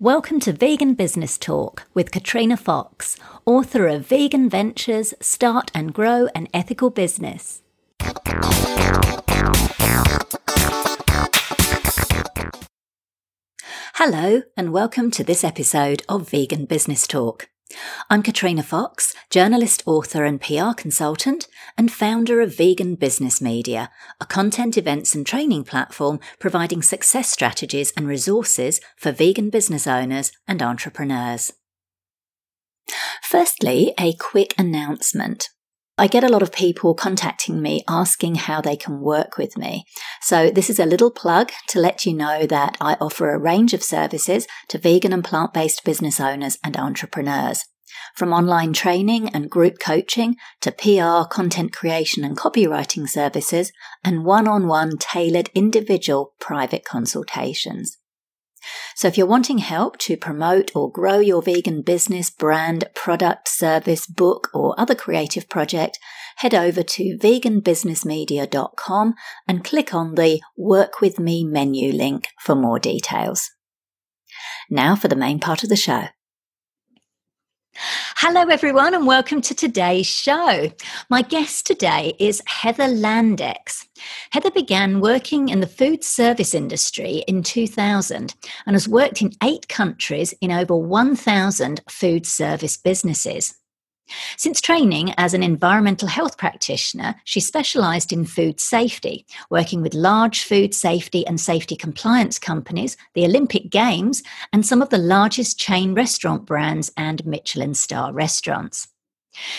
Welcome to Vegan Business Talk with Katrina Fox, author of Vegan Ventures Start and Grow an Ethical Business. Hello, and welcome to this episode of Vegan Business Talk. I'm Katrina Fox, journalist, author, and PR consultant, and founder of Vegan Business Media, a content, events, and training platform providing success strategies and resources for vegan business owners and entrepreneurs. Firstly, a quick announcement. I get a lot of people contacting me asking how they can work with me. So this is a little plug to let you know that I offer a range of services to vegan and plant-based business owners and entrepreneurs. From online training and group coaching to PR, content creation and copywriting services and one-on-one tailored individual private consultations. So if you're wanting help to promote or grow your vegan business, brand, product, service, book, or other creative project, head over to veganbusinessmedia.com and click on the Work With Me menu link for more details. Now for the main part of the show. Hello, everyone, and welcome to today's show. My guest today is Heather Landex. Heather began working in the food service industry in 2000 and has worked in eight countries in over 1,000 food service businesses. Since training as an environmental health practitioner, she specialised in food safety, working with large food safety and safety compliance companies, the Olympic Games, and some of the largest chain restaurant brands and Michelin star restaurants.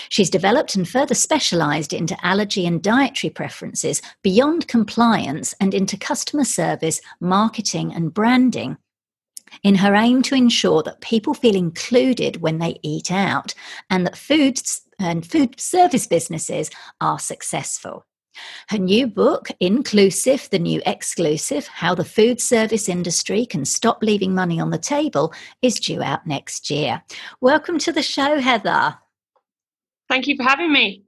She's developed and further specialised into allergy and dietary preferences beyond compliance and into customer service, marketing, and branding in her aim to ensure that people feel included when they eat out and that foods and food service businesses are successful. Her new book, Inclusive, the New Exclusive How the Food Service Industry Can Stop Leaving Money on the Table, is due out next year. Welcome to the show, Heather. Thank you for having me.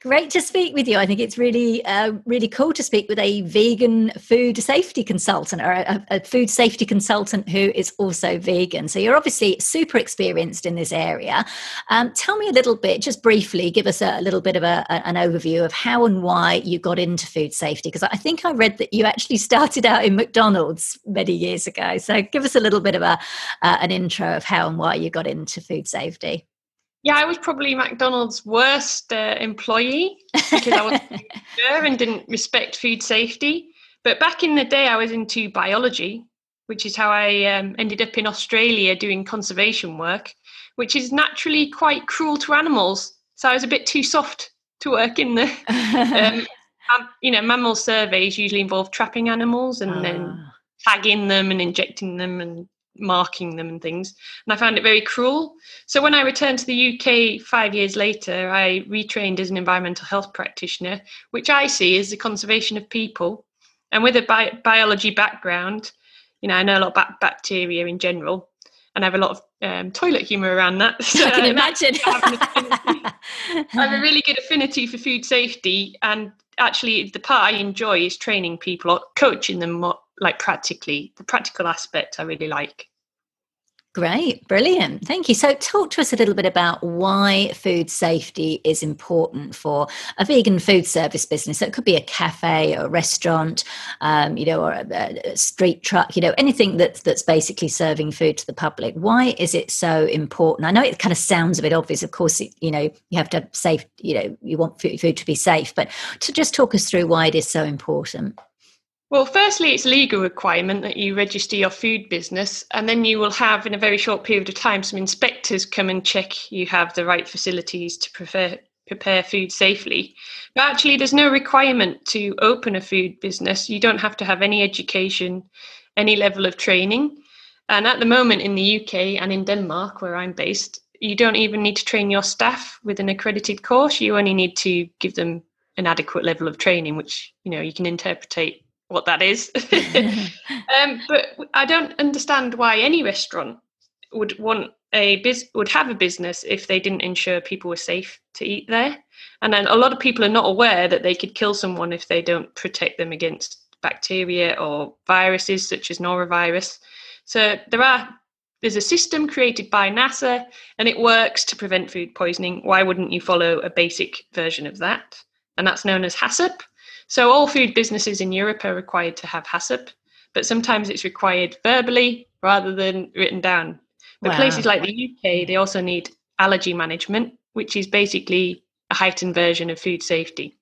Great to speak with you. I think it's really, uh, really cool to speak with a vegan food safety consultant or a, a, food safety consultant who is also vegan. So you're obviously super experienced in this area. Um, tell me a little bit, just briefly, give us a, a little bit of a, an overview of how and why you got into food safety. Because I think I read that you actually started out in McDonald's many years ago. So give us a little bit of a uh, an intro of how and why you got into food safety. Yeah, I was probably McDonald's worst uh, employee because I was there and didn't respect food safety. But back in the day, I was into biology, which is how I um, ended up in Australia doing conservation work, which is naturally quite cruel to animals. So I was a bit too soft to work in the. Um, um, you know, mammal surveys usually involve trapping animals and then ah. tagging them and injecting them and marking them and things. And I found it very cruel. So when I returned to the UK five years later, I retrained as an environmental health practitioner, which I see as the conservation of people. And with a bi- biology background, you know, I know a lot about bacteria in general, and I have a lot of um, toilet humour around that. So I can imagine. I have a really good affinity for food safety, and actually, the part I enjoy is training people or coaching them more, like practically the practical aspect i really like Great, brilliant. Thank you. So, talk to us a little bit about why food safety is important for a vegan food service business. It could be a cafe or a restaurant, um, you know, or a, a, street truck, you know, anything that's that's basically serving food to the public. Why is it so important? I know it kind of sounds a bit obvious. Of course, you know, you have to have safe, you know, you want food to be safe, but to just talk us through why it is so important. Well, firstly, it's legal requirement that you register your food business, and then you will have, in a very short period of time, some inspectors come and check you have the right facilities to prepare, prepare food safely. But actually, there's no requirement to open a food business. You don't have to have any education, any level of training. And at the moment in the UK and in Denmark, where I'm based, you don't even need to train your staff with an accredited course. You only need to give them an adequate level of training, which you know you can interpret what that is. um, but I don't understand why any restaurant would want a biz would have a business if they didn't ensure people were safe to eat there. And then a lot of people are not aware that they could kill someone if they don't protect them against bacteria or viruses such as norovirus. So there are there's a system created by NASA and it works to prevent food poisoning. Why wouldn't you follow a basic version of that? And that's known as HACCP. So all food businesses in Europe are required to have HACCP, but sometimes it's required verbally rather than written down. But wow. places like the UK, they also need allergy management, which is basically a heightened version of food safety.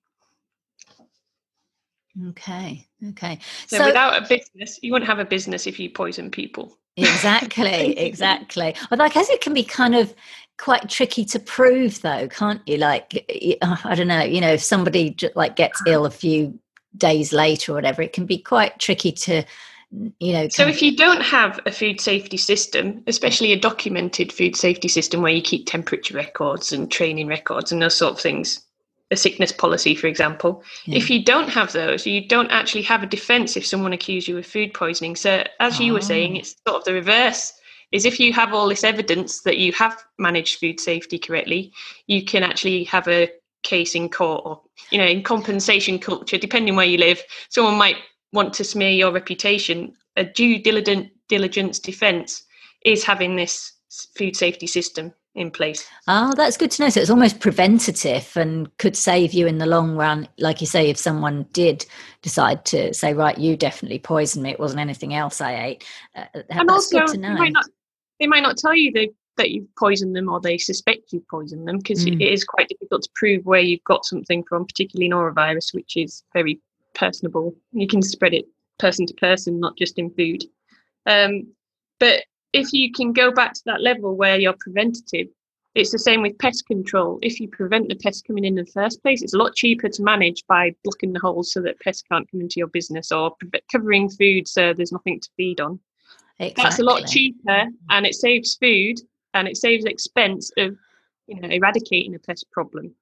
Okay. Okay. So, so, without a business, you wouldn't have a business if you poison people. Exactly. exactly. But I guess it can be kind of quite tricky to prove, though, can't you? Like, uh, I don't know. You know, if somebody like gets ill a few days later or whatever, it can be quite tricky to you know so if you don't have a food safety system especially a documented food safety system where you keep temperature records and training records and those sort of things a sickness policy for example yeah. if you don't have those you don't actually have a defense if someone accuses you of food poisoning so as oh. you were saying oh. it's sort of the reverse is if you have all this evidence that you have managed food safety correctly you can actually have a case in court or you know in compensation culture depending where you live someone might want to smear your reputation, a due diligent, diligence defence is having this food safety system in place. Oh, that's good to know. So it's almost preventative and could save you in the long run. Like you say, if someone did decide to say, right, you definitely poisoned me, it wasn't anything else I ate. Uh, and also, They might, not, they might not tell you they, that you've poisoned them or they suspect you've poisoned them because mm. it is quite difficult to prove where you've got something from, particularly norovirus, which is very personable. You can spread it person to person, not just in food. Um, but if you can go back to that level where you're preventative, it's the same with pest control. If you prevent the pests coming in in the first place, it's a lot cheaper to manage by blocking the holes so that pests can't come into your business or covering food so there's nothing to feed on. Exactly. That's a lot cheaper and it saves food and it saves expense of you know eradicating a pest problem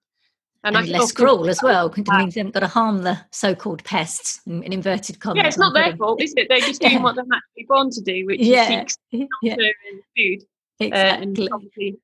and, and less cruel as well. It means they haven't got to harm the so-called pests in, in inverted commas. Yeah, it's not their fault, is it? They're just doing yeah. what they're naturally born to do, which yeah. is seek yeah. food exactly. uh, and obviously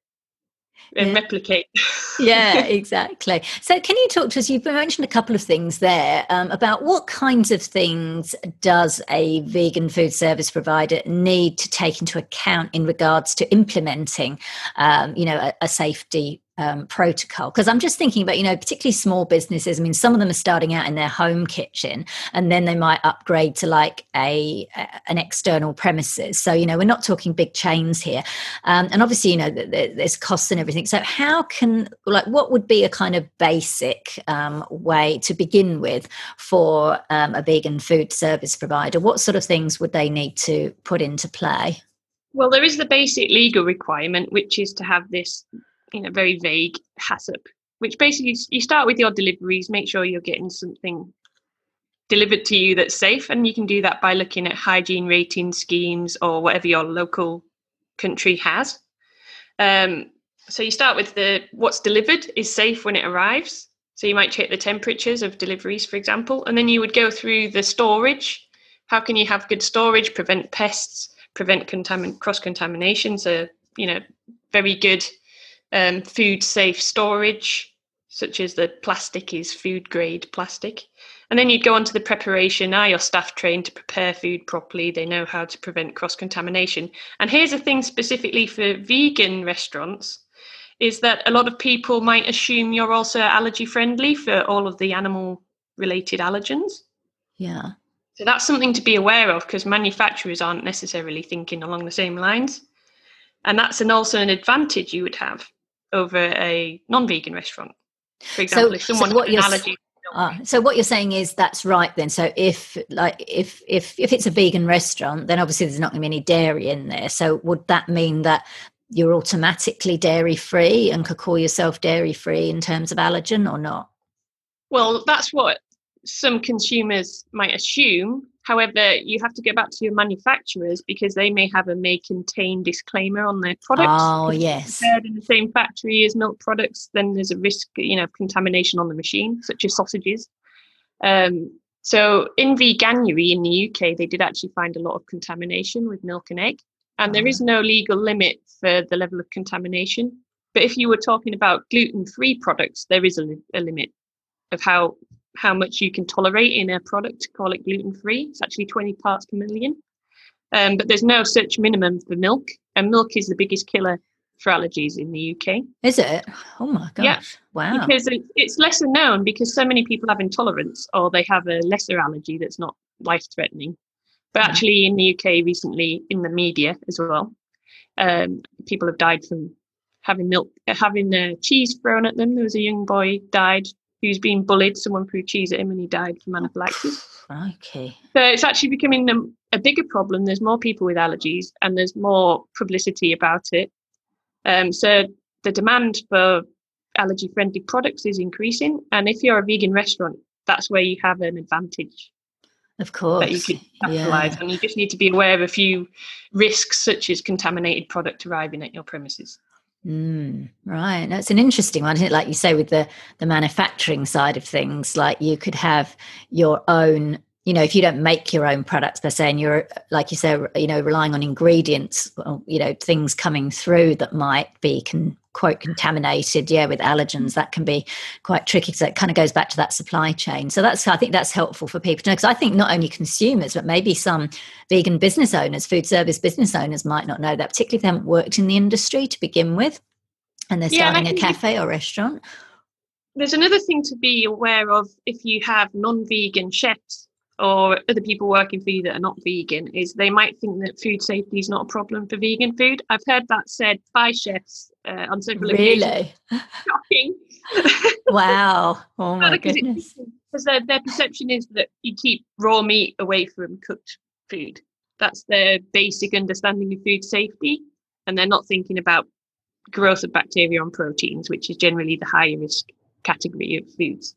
and yeah. replicate. yeah, exactly. So, can you talk to us? You've mentioned a couple of things there um, about what kinds of things does a vegan food service provider need to take into account in regards to implementing, um, you know, a, a safety um, protocol. Because i'm just thinking about you know particularly small businesses i mean some of them are starting out in their home kitchen and then they might upgrade to like a, a an external premises. So you know we're not talking big chains here. Um, and obviously you know there's costs and everything. So how can like what would be a kind of basic um, way to begin with for um, a vegan food service provider? What sort of things would they need to put into play? Well, there is the basic legal requirement, which is to have this you know very vague HACCP, which basically you start with your deliveries, make sure you're getting something delivered to you that's safe, and you can do that by looking at hygiene rating schemes or whatever your local country has. Um, so you start with the what's delivered is safe when it arrives. So you might check the temperatures of deliveries, for example, and then you would go through the storage. How can you have good storage, prevent pests, prevent contamin- cross contamination? So you know, very good um, food safe storage, such as the plastic is food grade plastic. And then you'd go on to the preparation. Are your staff trained to prepare food properly? They know how to prevent cross contamination. And here's a thing specifically for vegan restaurants is that a lot of people might assume you're also allergy friendly for all of the animal related allergens. Yeah. So that's something to be aware of because manufacturers aren't necessarily thinking along the same lines. And that's an also an advantage you would have over a non-vegan restaurant. For example, so, if someone so what an allergy. Uh, so what you're saying is that's right then. So if like if if if it's a vegan restaurant, then obviously there's not going to be any dairy in there. So would that mean that you're automatically dairy free and could call yourself dairy free in terms of allergen or not? Well, that's what some consumers might assume. However, you have to go back to your manufacturers because they may have a may contain disclaimer on their products. Oh, yes. in the same factory as milk products, then there's a risk, you know, of contamination on the machine, such as sausages. Um, so in veganuary in the UK, they did actually find a lot of contamination with milk and egg. And there is ah. no legal limit for the level of contamination. But if you were talking about gluten free products, there is a, a limit of how how much you can tolerate in a product to call it gluten free. It's actually 20 parts per million. Um, but there's no such minimum for milk. And milk is the biggest killer for allergies in the UK. Is it? Oh my gosh. Yeah. Wow. Because it's lesser known because so many people have intolerance or they have a lesser allergy that's not life threatening. But Yeah. actually, in the UK recently, in the media as well, um, people have died from having milk, having uh, cheese thrown at them. There was a young boy died who's been bullied. Someone threw cheese at him and he died from anaphylaxis. okay. So it's actually becoming a, a bigger problem. There's more people with allergies and there's more publicity about it. Um, so the demand for allergy friendly products is increasing. And if you're a vegan restaurant, that's where you have an advantage Of course. that you could yeah. capitalize on. You just need to be aware of a few risks, such as contaminated product arriving at your premises. Mm, right. That's an interesting one, isn't it? Like you say, with the the manufacturing side of things, like you could have your own. You know, if you don't make your own products se, and you're like you say, you know, relying on ingredients, you know, things coming through that might be can quote contaminated, yeah, with allergens, that can be quite tricky. So it kind of goes back to that supply chain. So that's I think that's helpful for people to know because I think not only consumers, but maybe some vegan business owners, food service business owners might not know that, particularly if they haven't worked in the industry to begin with and they're Yeah, and starting a cafe or restaurant. There's another thing to be aware of if you have non vegan chefs or other people working for you that are not vegan, is they might think that food safety is not a problem for vegan food. I've heard that said by chefs uh, on several occasions. Really? Shocking. wow. Oh my because goodness. because their, their perception is that you keep raw meat away from cooked food. That's their basic understanding of food safety, and they're not thinking about growth of bacteria on proteins, which is generally the higher risk category of foods.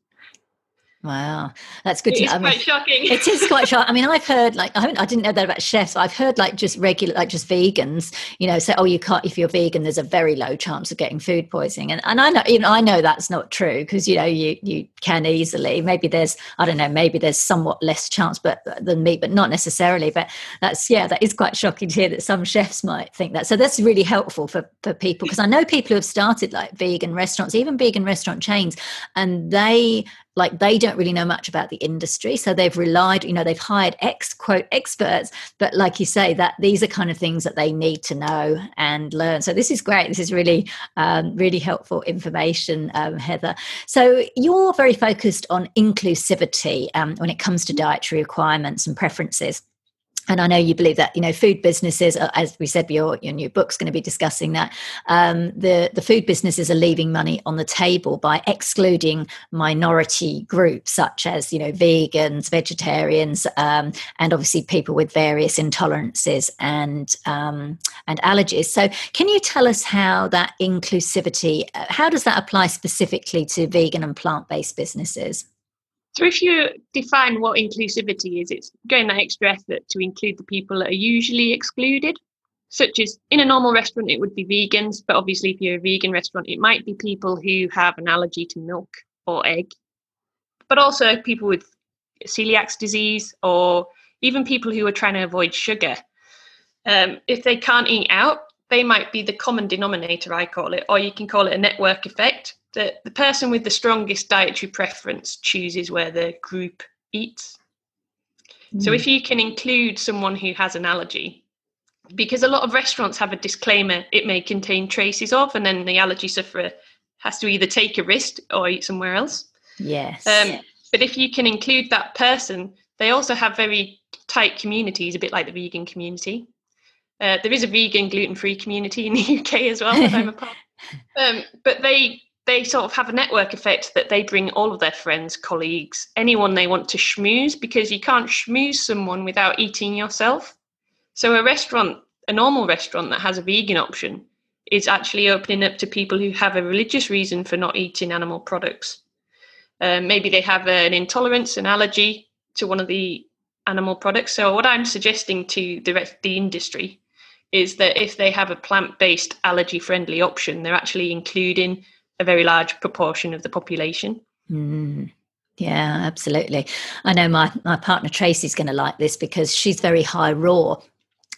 Wow. That's good to It's know. I mean, quite shocking. it is quite sharp. I mean, I've heard like I, I didn't know that about chefs. I've heard like just regular, like just vegans, you know, say, oh, you can't if you're vegan. There's a very low chance of getting food poisoning, and and I know, even I know that's not true because you know you you can easily. Maybe there's I don't know, maybe there's somewhat less chance, but than meat, but not necessarily. But that's yeah, that is quite shocking to hear that some chefs might think that. So that's really helpful for for people because I know people who have started like vegan restaurants, even vegan restaurant chains, and they like they don't really know much about the industry so they've relied you know they've hired ex quote experts but like you say that these are kind of things that they need to know and learn. So this is great. This is really um, really helpful information um, heather. So you're very focused on inclusivity um, when it comes to dietary requirements and preferences and I know you believe that you know food businesses, as we said, your your new book's going to be discussing that. Um, the the food businesses are leaving money on the table by excluding minority groups such as you know vegans, vegetarians, um, and obviously people with various intolerances and um, and allergies. So, can you tell us how that inclusivity, uh, how does that apply specifically to vegan and plant based businesses? So, if you define what inclusivity is, it's going that extra effort to include the people that are usually excluded, such as in a normal restaurant, it would be vegans, but obviously, if you're a vegan restaurant, it might be people who have an allergy to milk or egg, but also people with celiac disease or even people who are trying to avoid sugar. Um, if they can't eat out, they might be the common denominator, I call it, or you can call it a network effect the, the person with the strongest dietary preference chooses where the group eats. So if you can include someone who has an allergy, because a lot of restaurants have a disclaimer it may contain traces of, and then the allergy sufferer has to either take a risk or eat somewhere else. yes, Um, but if you can include that person, they also have very tight communities, a bit like the vegan community. Uh, there is a vegan gluten-free community in the UK as well that I'm a part. Um, but they they sort of have a network effect that they bring all of their friends, colleagues, anyone they want to schmooze because you can't schmooze someone without eating yourself. So a restaurant, a normal restaurant that has a vegan option, is actually opening up to people who have a religious reason for not eating animal products. Um, maybe they have an intolerance, an allergy to one of the animal products. So what I'm suggesting to the rest the industry is that if they have a plant-based allergy-friendly option, they're actually including a very large proportion of the population. Mm. Yeah, absolutely. I know my, my partner Tracy's going to like this because she's very high raw.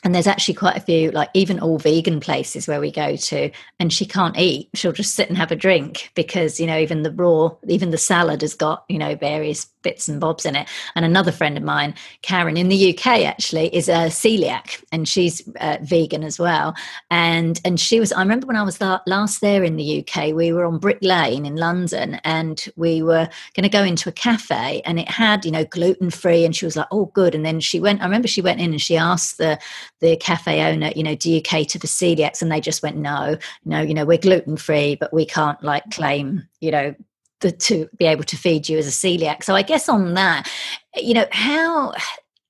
And there's actually quite a few, like even all vegan places where we go to, and she can't eat. She'll just sit and have a drink because, you know, even the raw, even the salad has got, you know, various bits and bobs in it. And another friend of mine, Karen, in the UK actually, is a celiac, and she's uh, vegan as well. And and she was. I remember when I was last there in the UK, we were on Brick Lane in London, and we were going to go into a cafe, and it had you know gluten free, and she was like, "Oh, good." And then she went. I remember she went in and she asked the the cafe owner, you know, do you cater for celiacs? And they just went, "No, no, you know, we're gluten free, but we can't like claim, you know." The, to be able to feed you as a celiac so i guess on that you know how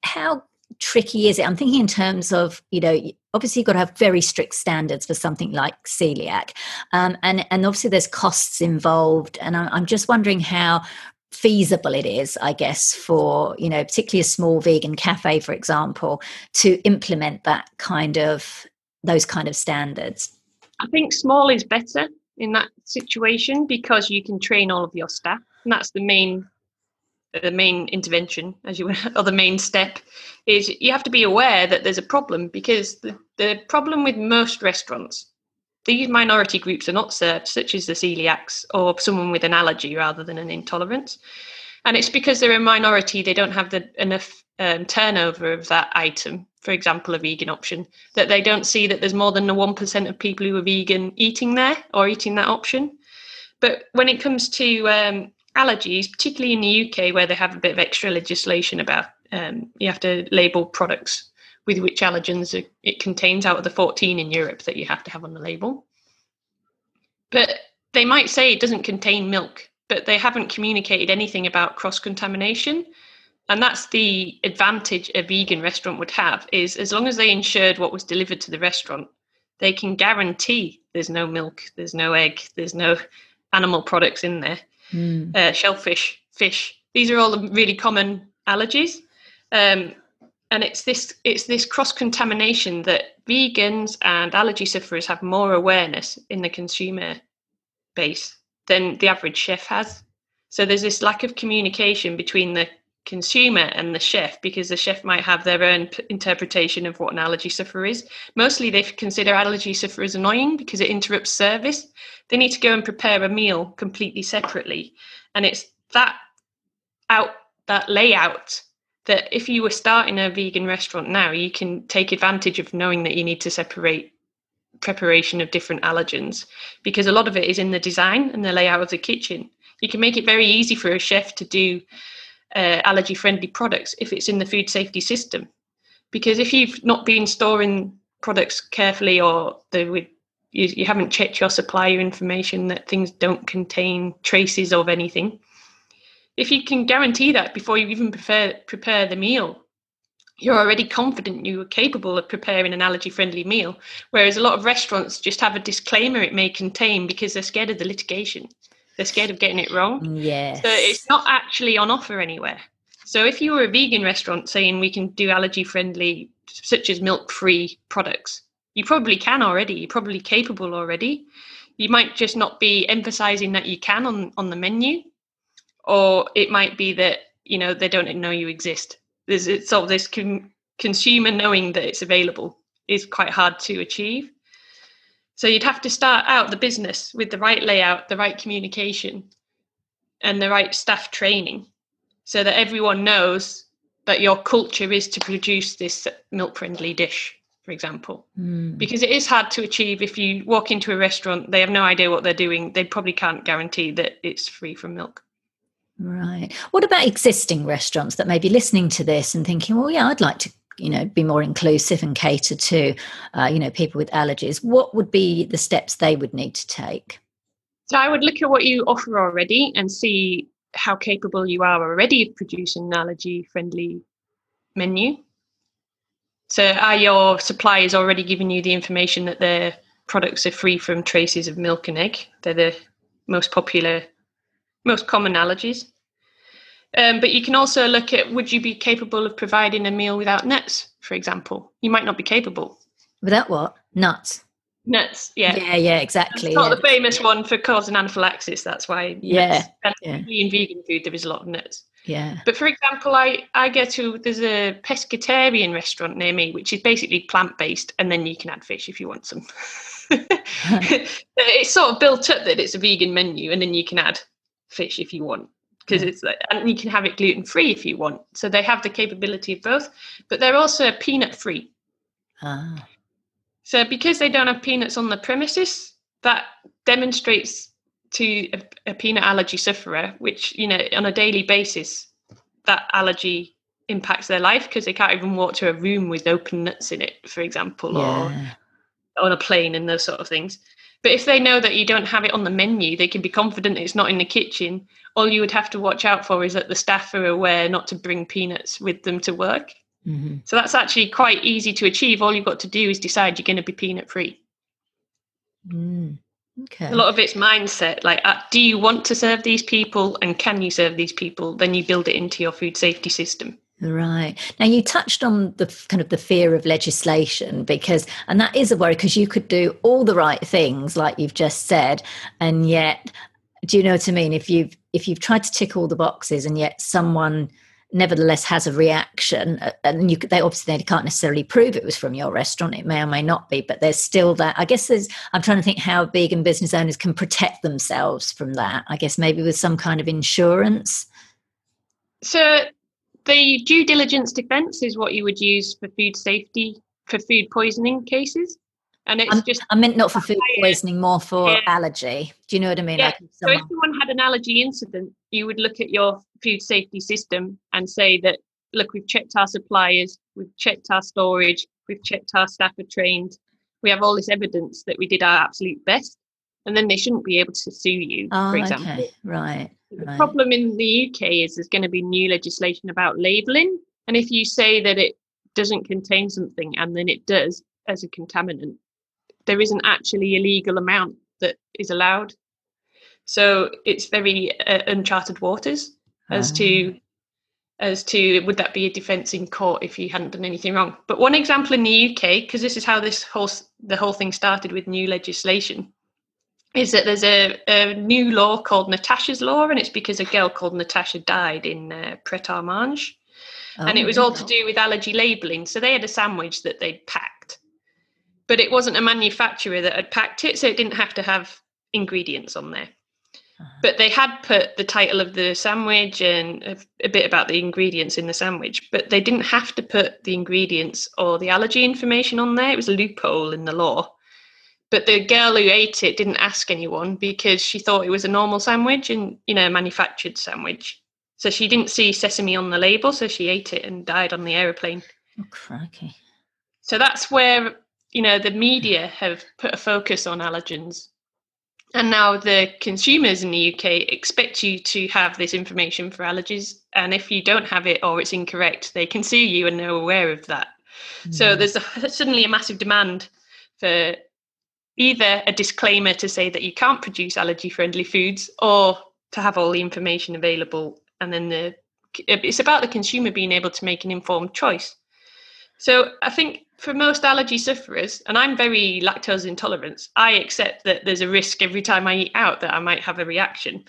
how tricky is it? I'm thinking in terms of, you know, obviously you've got to have very strict standards for something like celiac. Um, and, and obviously there's costs involved. And I'm, I'm just wondering how feasible it is, I guess, for, you know, particularly a small vegan cafe, for example, to implement that kind of, those kind of standards. I think small is better in that situation because you can train all of your staff. And that's the main the main intervention, as you or the main step, is you have to be aware that there's a problem because the, the problem with most restaurants, these minority groups are not served, such as the celiacs or someone with an allergy rather than an intolerance. And it's because they're a minority, they don't have the enough um, turnover of that item, for example, a vegan option, that they don't see that there's more than the 1% of people who are vegan eating there or eating that option. But when it comes to um, allergies, particularly in the UK, where they have a bit of extra legislation about um, you have to label products with which allergens it contains out of the 14 in Europe that you have to have on the label. But they might say it doesn't contain milk, but they haven't communicated anything about cross contamination. And that's the advantage a vegan restaurant would have is as long as they ensured what was delivered to the restaurant, they can guarantee there's no milk, there's no egg, there's no animal products in there mm. uh, shellfish, fish. These are all the really common allergies, um, and it's this it's this cross contamination that vegans and allergy sufferers have more awareness in the consumer base than the average chef has. So there's this lack of communication between the consumer and the chef because the chef might have their own p- interpretation of what an allergy sufferer is. Mostly they consider allergy sufferers annoying because it interrupts service. They need to go and prepare a meal completely separately. And it's that out that layout that if you were starting a vegan restaurant now, you can take advantage of knowing that you need to separate preparation of different allergens because a lot of it is in the design and the layout of the kitchen. You can make it very easy for a chef to do uh, allergy friendly products if it's in the food safety system. Because if you've not been storing products carefully or the, you, you haven't checked your supplier information that things don't contain traces of anything, if you can guarantee that before you even prepare, prepare the meal, you're already confident you are capable of preparing an allergy friendly meal. Whereas a lot of restaurants just have a disclaimer it may contain because they're scared of the litigation. They're scared of getting it wrong. Yes. So it's not actually on offer anywhere. So if you were a vegan restaurant saying we can do allergy friendly, such as milk free products, you probably can already. You're probably capable already. You might just not be emphasizing that you can on, on the menu, or it might be that you know they don't know you exist. There's it's sort of this con- consumer knowing that it's available is quite hard to achieve. So you'd have to start out the business with the right layout, the right communication, and the right staff training so that everyone knows that your culture is to produce this milk friendly dish, for example. Mm. Because it is hard to achieve if you walk into a restaurant, they have no idea what they're doing, they probably can't guarantee that it's free from milk. Right. What about existing restaurants that may be listening to this and thinking, well, yeah, I'd like to you know be more inclusive and cater to uh, you know people with allergies. What would be the steps they would need to take? So i would look at what you offer already and see how capable you are already of producing an allergy friendly menu. So are your suppliers already giving you the information that their products are free from traces of milk and egg? They're the most popular most common allergies um, but you can also look at would you be capable of providing a meal without nuts, for example? You might not be capable. Without what? Nuts. Nuts, yeah. Yeah, yeah, exactly. It's not yeah. the famous one for causing anaphylaxis. That's why. Yeah. Nuts, yeah. In vegan food, there is a lot of nuts. Yeah. But for example, I, I go to, there's a pescatarian restaurant near me, which is basically plant based, and then you can add fish if you want some. it's sort of built up that it's a vegan menu, and then you can add fish if you want because it's and you can have it gluten free if you want. So they have the capability of both, but they're also peanut free. Ah. So because they don't have peanuts on the premises, that demonstrates to a, a peanut allergy sufferer, which you know on a daily basis, that allergy impacts their life because they can't even walk to a room with open nuts in it, for example, yeah. or on a plane and those sort of things. But if they know that you don't have it on the menu, they can be confident it's not in the kitchen. All you would have to watch out for is that the staff are aware not to bring peanuts with them to work. Mm-hmm. So that's actually quite easy to achieve. All you've got to do is decide you're going to be peanut free. Mm. Okay. A lot of it's mindset. Like, uh, do you want to serve these people, and can you serve these people? Then you build it into your food safety system. Right. Now you touched on the kind of the fear of legislation because and that is a worry because you could do all the right things like you've just said and yet do you know what I mean if you've if you've tried to tick all the boxes and yet someone nevertheless has a reaction uh, and you they obviously they can't necessarily prove it was from your restaurant it may or may not be but there's still that i guess there's i'm trying to think how vegan business owners can protect themselves from that i guess maybe with some kind of insurance so the due diligence defense is what you would use for food safety for food poisoning cases. And it's I'm, just i meant not for food poisoning more for yeah. allergy. Do you know what i mean? Yeah. Like if someone... so if someone had an allergy incident you would look at your food safety system and say that look we've checked our suppliers we've checked our storage we've checked our staff are trained. We have all this evidence that we did our absolute best and then they shouldn't be able to sue you oh, for example okay. right the right. problem in the uk is there's going to be new legislation about labeling and if you say that it doesn't contain something and then it does as a contaminant there isn't actually a legal amount that is allowed so it's very uh, uncharted waters as to ah. as to would that be a defence in court if you hadn't done anything wrong. But one example in the UK, because this is how this whole the whole thing started with new legislation, is that there's a, a new law called Natasha's law, and it's because a girl called Natasha died in uh, Pret a Manger. Oh, and it was all to do with allergy labelling. So they had a sandwich that they'd packed, but it wasn't a manufacturer that had packed it, so it didn't have to have ingredients on there. But they had put the title of the sandwich and a, a, bit about the ingredients in the sandwich, but they didn't have to put the ingredients or the allergy information on there. It was a loophole in the law. But the girl who ate it didn't ask anyone because she thought it was a normal sandwich and, you know, a manufactured sandwich. So she didn't see sesame on the label, so she ate it and died on the aeroplane. Oh, crikey. So that's where, you know, the media have put a focus on allergens and now the consumers in the UK expect you to have this information for allergies. And if you don't have it or it's incorrect, they can sue you and they're aware of that. Mm. So there's a, suddenly a massive demand for either a disclaimer to say that you can't produce allergy friendly foods or to have all the information available. And then the it's about the consumer being able to make an informed choice. So I think for most allergy sufferers, and I'm very lactose intolerant, I accept that there's a risk every time I eat out that I might have a reaction.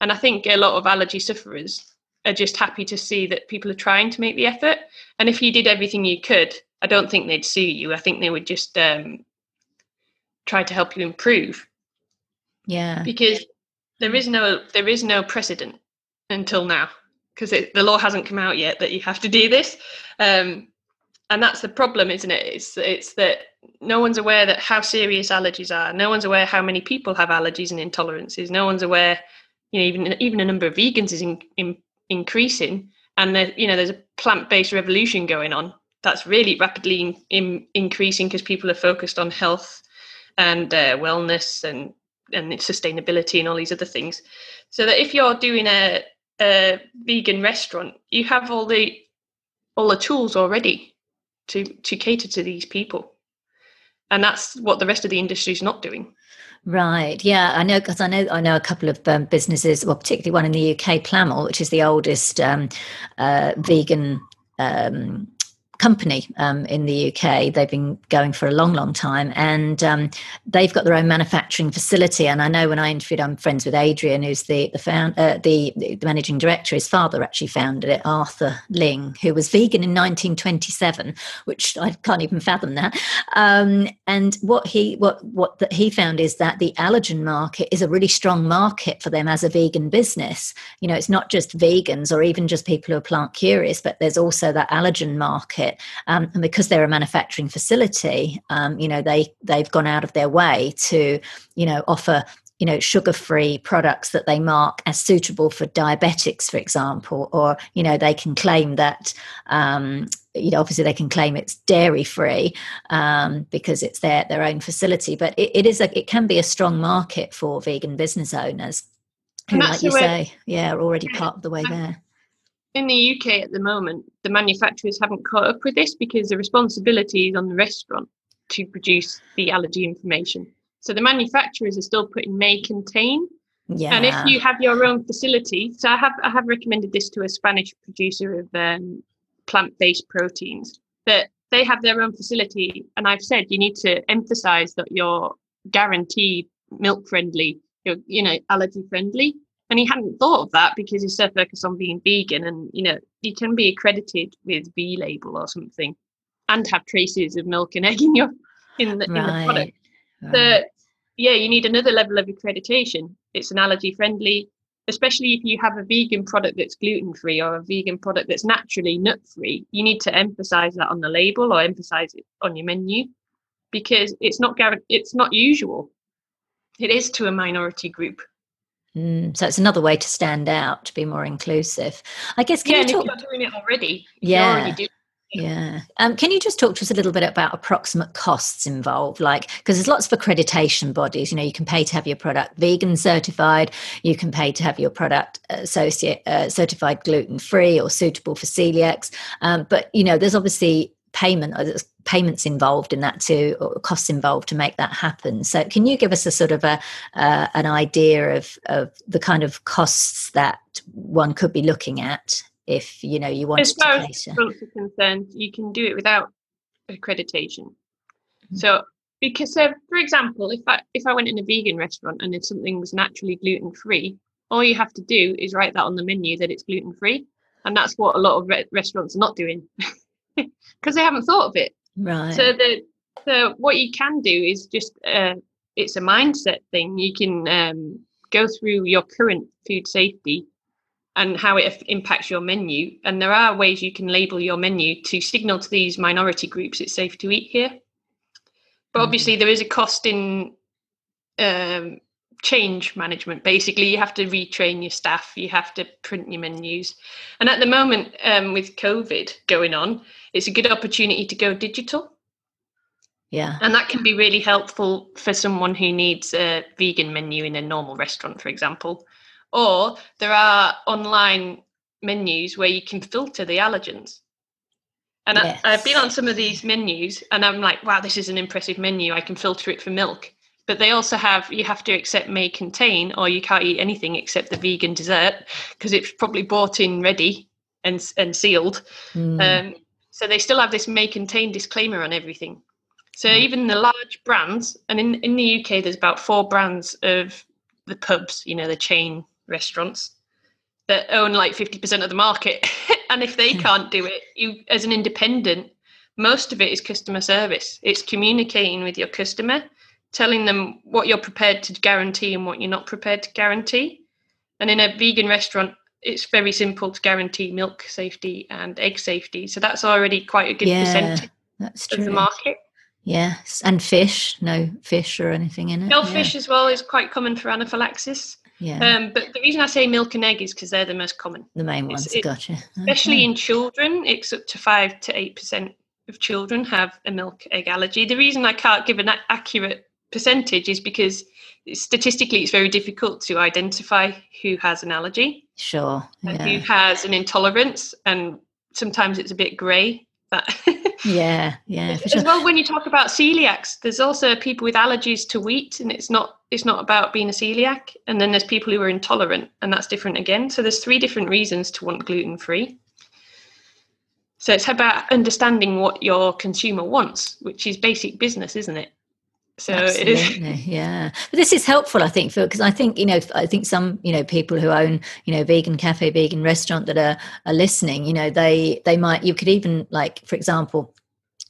And I think a lot of allergy sufferers are just happy to see that people are trying to make the effort. And if you did everything you could, I don't think they'd sue you. I think they would just um, try to help you improve. Yeah. Because there is no there is no precedent until now because the law hasn't come out yet that you have to do this. Um, and that's the problem isn't it it's it's that no one's aware that how serious allergies are no one's aware how many people have allergies and intolerances no one's aware you know even even a number of vegans is in, in, increasing and there, you know there's a plant-based revolution going on that's really rapidly in, in, increasing because people are focused on health and uh, wellness and and sustainability and all these other things. So that if you're doing a, a vegan restaurant you have all the all the tools already to to cater to these people. And that's what the rest of the industry is not doing. Right. Yeah, I know because I know I know a couple of um, businesses, well, particularly one in the UK, Plamil, which is the oldest um, uh, vegan um, company um, in the UK. They've been going for a long, long time, and um, they've got their own manufacturing facility. And I know when I interviewed, I'm friends with Adrian, who's the the, found, uh, the, the managing director. His father actually founded it, Arthur Ling, who was vegan in 1927, which I can't even fathom that. Um, and what he what what that he found is that the allergen market is a really strong market for them as a vegan business. You know, it's not just vegans or even just people who are plant curious, but there's also that allergen market. Um, and because they're a manufacturing facility, um, you know, they they've gone out of their way to, you know, offer you know sugar free products that they mark as suitable for diabetics for example or you know they can claim that um, you know obviously they can claim it's dairy free um, because it's their their own facility but it, it is a it can be a strong market for vegan business owners who like you say yeah are already part of the way there in the uk at the moment the manufacturers haven't caught up with this because the responsibility is on the restaurant to produce the allergy information. So the manufacturers are still putting may contain yeah. And if you have your own facility, so I have I have recommended this to a Spanish producer of um, plant-based proteins that they have their own facility. And i've said you need to emphasize that you're guaranteed milk friendly you're you know allergy friendly and he hadn't thought of that because he's so focused on being vegan and you know you can be accredited with v label or something and have traces of milk and egg in your in the, right. in the product right. so yeah you need another level of accreditation it's an allergy friendly especially if you have a vegan product that's gluten free or a vegan product that's naturally nut free, you need to emphasize that on the label or emphasize it on your menu because it's not it's not usual. It is to a minority group. Mm, so it's another way to stand out, to be more inclusive. I guess. Can yeah, you talk- you're doing it already, yeah, already yeah. Um, can you just talk to us a little bit about approximate costs involved? Like, because there's lots of accreditation bodies. You know, you can pay to have your product vegan certified. You can pay to have your product associate uh, certified gluten free or suitable for celiacs. Um, but you know, there's obviously payment or uh, there's payments involved in that too or costs involved to make that happen. So can you give us a sort of a uh, an idea of of the kind of costs that one could be looking at if you know you want as far as are concerned you can do it without accreditation. Mm-hmm. so because uh, for example if i if i went in a vegan restaurant and if something was naturally gluten free all you have to do is write that on the menu that it's gluten free and that's what a lot of re- restaurants are not doing because they haven't thought of it right so the so what you can do is just uh, it's a mindset thing you can um, go through your current food safety and how it impacts your menu. And there are ways you can label your menu to signal to these minority groups it's safe to eat here. But obviously, mm-hmm. there is a cost in um, change management. Basically, you have to retrain your staff, you have to print your menus. And at the moment, um, with COVID going on, it's a good opportunity to go digital. Yeah. And that can be really helpful for someone who needs a vegan menu in a normal restaurant, for example. Or there are online menus where you can filter the allergens. And yes. I, have been on some of these menus and I'm like, wow, this is an impressive menu. I can filter it for milk. But they also have, you have to accept may contain, or you can't eat anything except the vegan dessert because it's probably bought in ready and, and sealed. Mm. Um, so they still have this may contain disclaimer on everything. So mm. even the large brands, and in, in the UK, there's about four brands of the pubs, you know, the chain restaurants that own like 50% of the market and if they hmm. can't do it you as an independent most of it is customer service it's communicating with your customer telling them what you're prepared to guarantee and what you're not prepared to guarantee and in a vegan restaurant it's very simple to guarantee milk safety and egg safety so that's already quite a good yeah, percentage that's true. of the market yes and fish no fish or anything in it shellfish yeah. as well is quite common for anaphylaxis yeah. Um, but the reason I say milk and egg is because they're the most common. The main ones, it, gotcha. Especially in children, it's up to five to eight percent of children have a milk egg allergy. The reason I can't give an accurate percentage is because statistically it's very difficult to identify who has an allergy. Sure. Yeah. who has an intolerance, and sometimes it's a bit grey. That yeah, yeah. As well, when you talk about celiacs, there's also people with allergies to wheat, and it's not it's not about being a celiac. And then there's people who are intolerant, and that's different again. So there's three different reasons to want gluten free. So it's about understanding what your consumer wants, which is basic business, isn't it? So Absolutely, yeah. But this is helpful, I think, for because I think you know, I think some you know people who own you know vegan cafe, vegan restaurant that are are listening, you know, they they might you could even like, for example,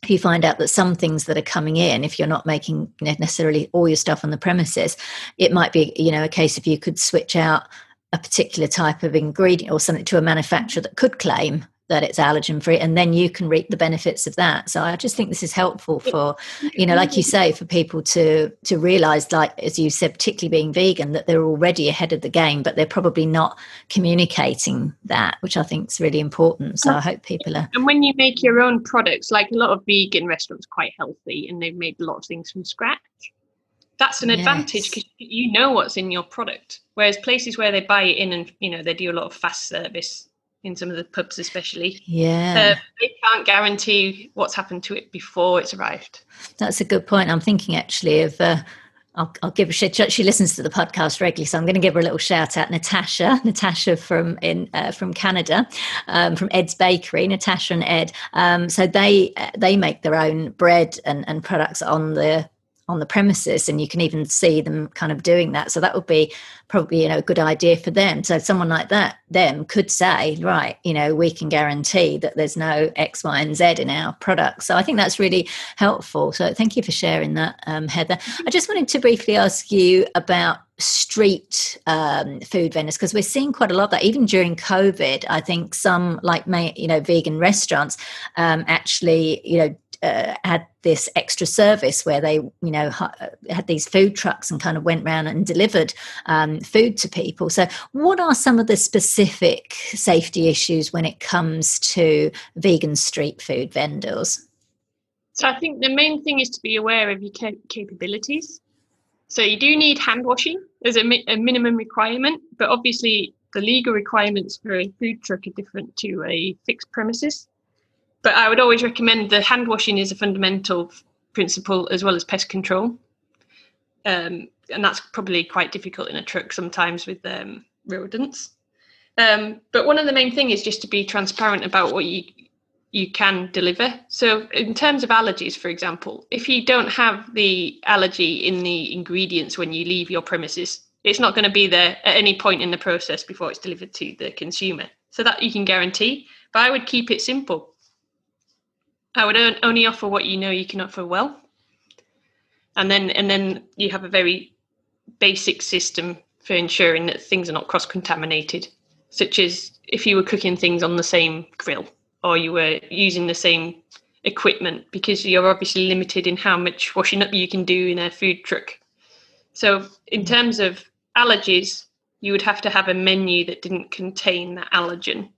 if you find out that some things that are coming in, if you're not making necessarily all your stuff on the premises, it might be you know a case if you could switch out a particular type of ingredient or something to a manufacturer that could claim that it's allergen free and then you can reap the benefits of that. So i just think this is helpful for you know like you say for people to to realize like as you said particularly being vegan that they're already ahead of the game but they're probably not communicating that which i think is really important. So i hope people are and when you make your own products like a lot of vegan restaurants quite healthy and they've made a lot of things from scratch. That's an yes. advantage because you know what's in your product whereas places where they buy it in and you know they do a lot of fast service in some of the pubs, especially. Yeah. Uh, they can't guarantee what's happened to it before it's arrived. That's a good point. I'm thinking actually of. Uh, I'll, I'll, give a shout. She listens to the podcast regularly, so I'm going to give her a little shout out. Natasha, Natasha from in uh, from Canada, um, from Ed's Bakery. Natasha and Ed. Um, so they uh, they make their own bread and, and products on the on the premises and you can even see them kind of doing that. So that would be probably you know a good idea for them. So someone like that them could say right you know we can guarantee that there's no x y and z in our product. So i think that's really helpful. So thank you for sharing that um, heather. I just wanted to briefly ask you about street um, food vendors because we're seeing quite a lot of that. Even during covid i think some like you know vegan restaurants um, actually you know uh, had this extra service where they, you know, had these food trucks and kind of went around and delivered um, food to people. So, what are some of the specific safety issues when it comes to vegan street food vendors? So, I think the main thing is to be aware of your capabilities. So, you do need hand washing as a, mi- a minimum requirement, but obviously, the legal requirements for a food truck are different to a fixed premises. But I would always recommend the hand washing is a fundamental principle as well as pest control. Um, and that's probably quite difficult in a truck sometimes with um, rodents. Um, but one of the main things is just to be transparent about what you you can deliver. So in terms of allergies, for example, if you don't have the allergy in the ingredients when you leave your premises, it's not going to be there at any point in the process before it's delivered to the consumer. So that you can guarantee. But I would keep it simple. I would only offer what you know you can offer well, and then and then you have a very basic system for ensuring that things are not cross contaminated, such as if you were cooking things on the same grill or you were using the same equipment, because you're obviously limited in how much washing up you can do in a food truck. So, in terms of allergies, you would have to have a menu that didn't contain that allergen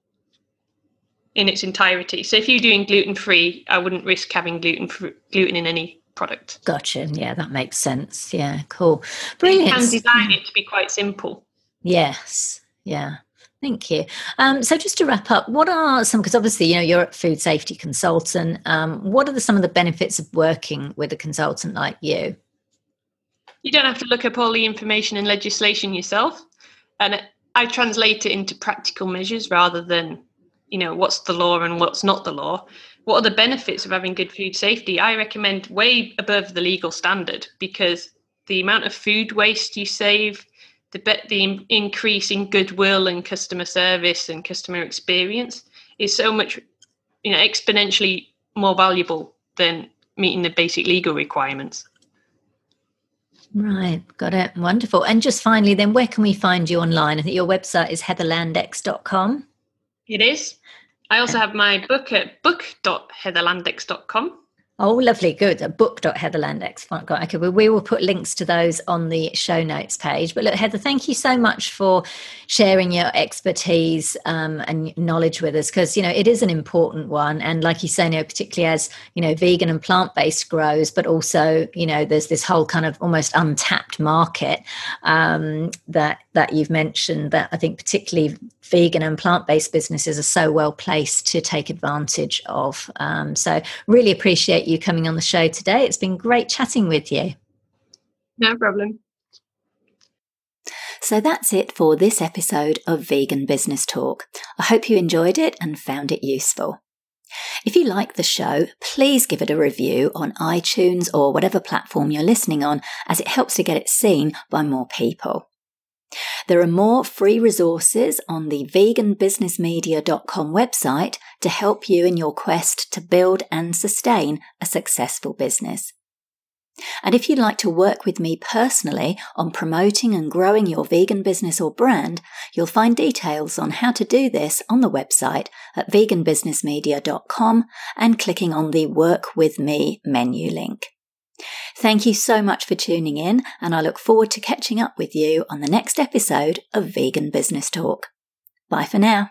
in its entirety. So if you're doing gluten free, I wouldn't risk having gluten gluten in any product. Gotcha. Yeah, that makes sense. Yeah, cool. Brilliant. You can design it to be quite simple. Yes. Yeah. Thank you. Um, so, just to wrap up, what are some? Because obviously, you know, you're a food safety consultant. Um, what are the, some of the benefits of working with a consultant like you? You don't have to look up all the information and legislation yourself, and I translate it into practical measures rather than you know what's the law and what's not the law what are the benefits of having good food safety i recommend way above the legal standard because the amount of food waste you save the the increase in goodwill and customer service and customer experience is so much you know exponentially more valuable than meeting the basic legal requirements Right, got it. Wonderful. And just finally, then, where can we find you online? I think your website is heatherlandex.com. It is. I also have my book at book.heatherlandex.com. Oh, lovely. Good. Book.heatherlandex. Okay, well, we will put links to those on the show notes page. But look, Heather, thank you so much for sharing your expertise um, and knowledge with us because, you know, it is an important one. And like you say, you know, particularly as, you know, vegan and plant based grows, but also, you know, there's this whole kind of almost untapped market um, that, that you've mentioned that I think particularly vegan and plant based businesses are so well placed to take advantage of. Um, so, really appreciate you coming on the show today. It's been great chatting with you. No problem. So that's it for this episode of Vegan Business Talk. I hope you enjoyed it and found it useful. If you like the show, please give it a review on iTunes or whatever platform you're listening on, as it helps to get it seen by more people. There are more free resources on the veganbusinessmedia.com website to help you in your quest to build and sustain a successful business. And if you'd like to work with me personally on promoting and growing your vegan business or brand, you'll find details on how to do this on the website at veganbusinessmedia.com and clicking on the Work With Me menu link. Thank you so much for tuning in, and I look forward to catching up with you on the next episode of Vegan Business Talk. Bye for now.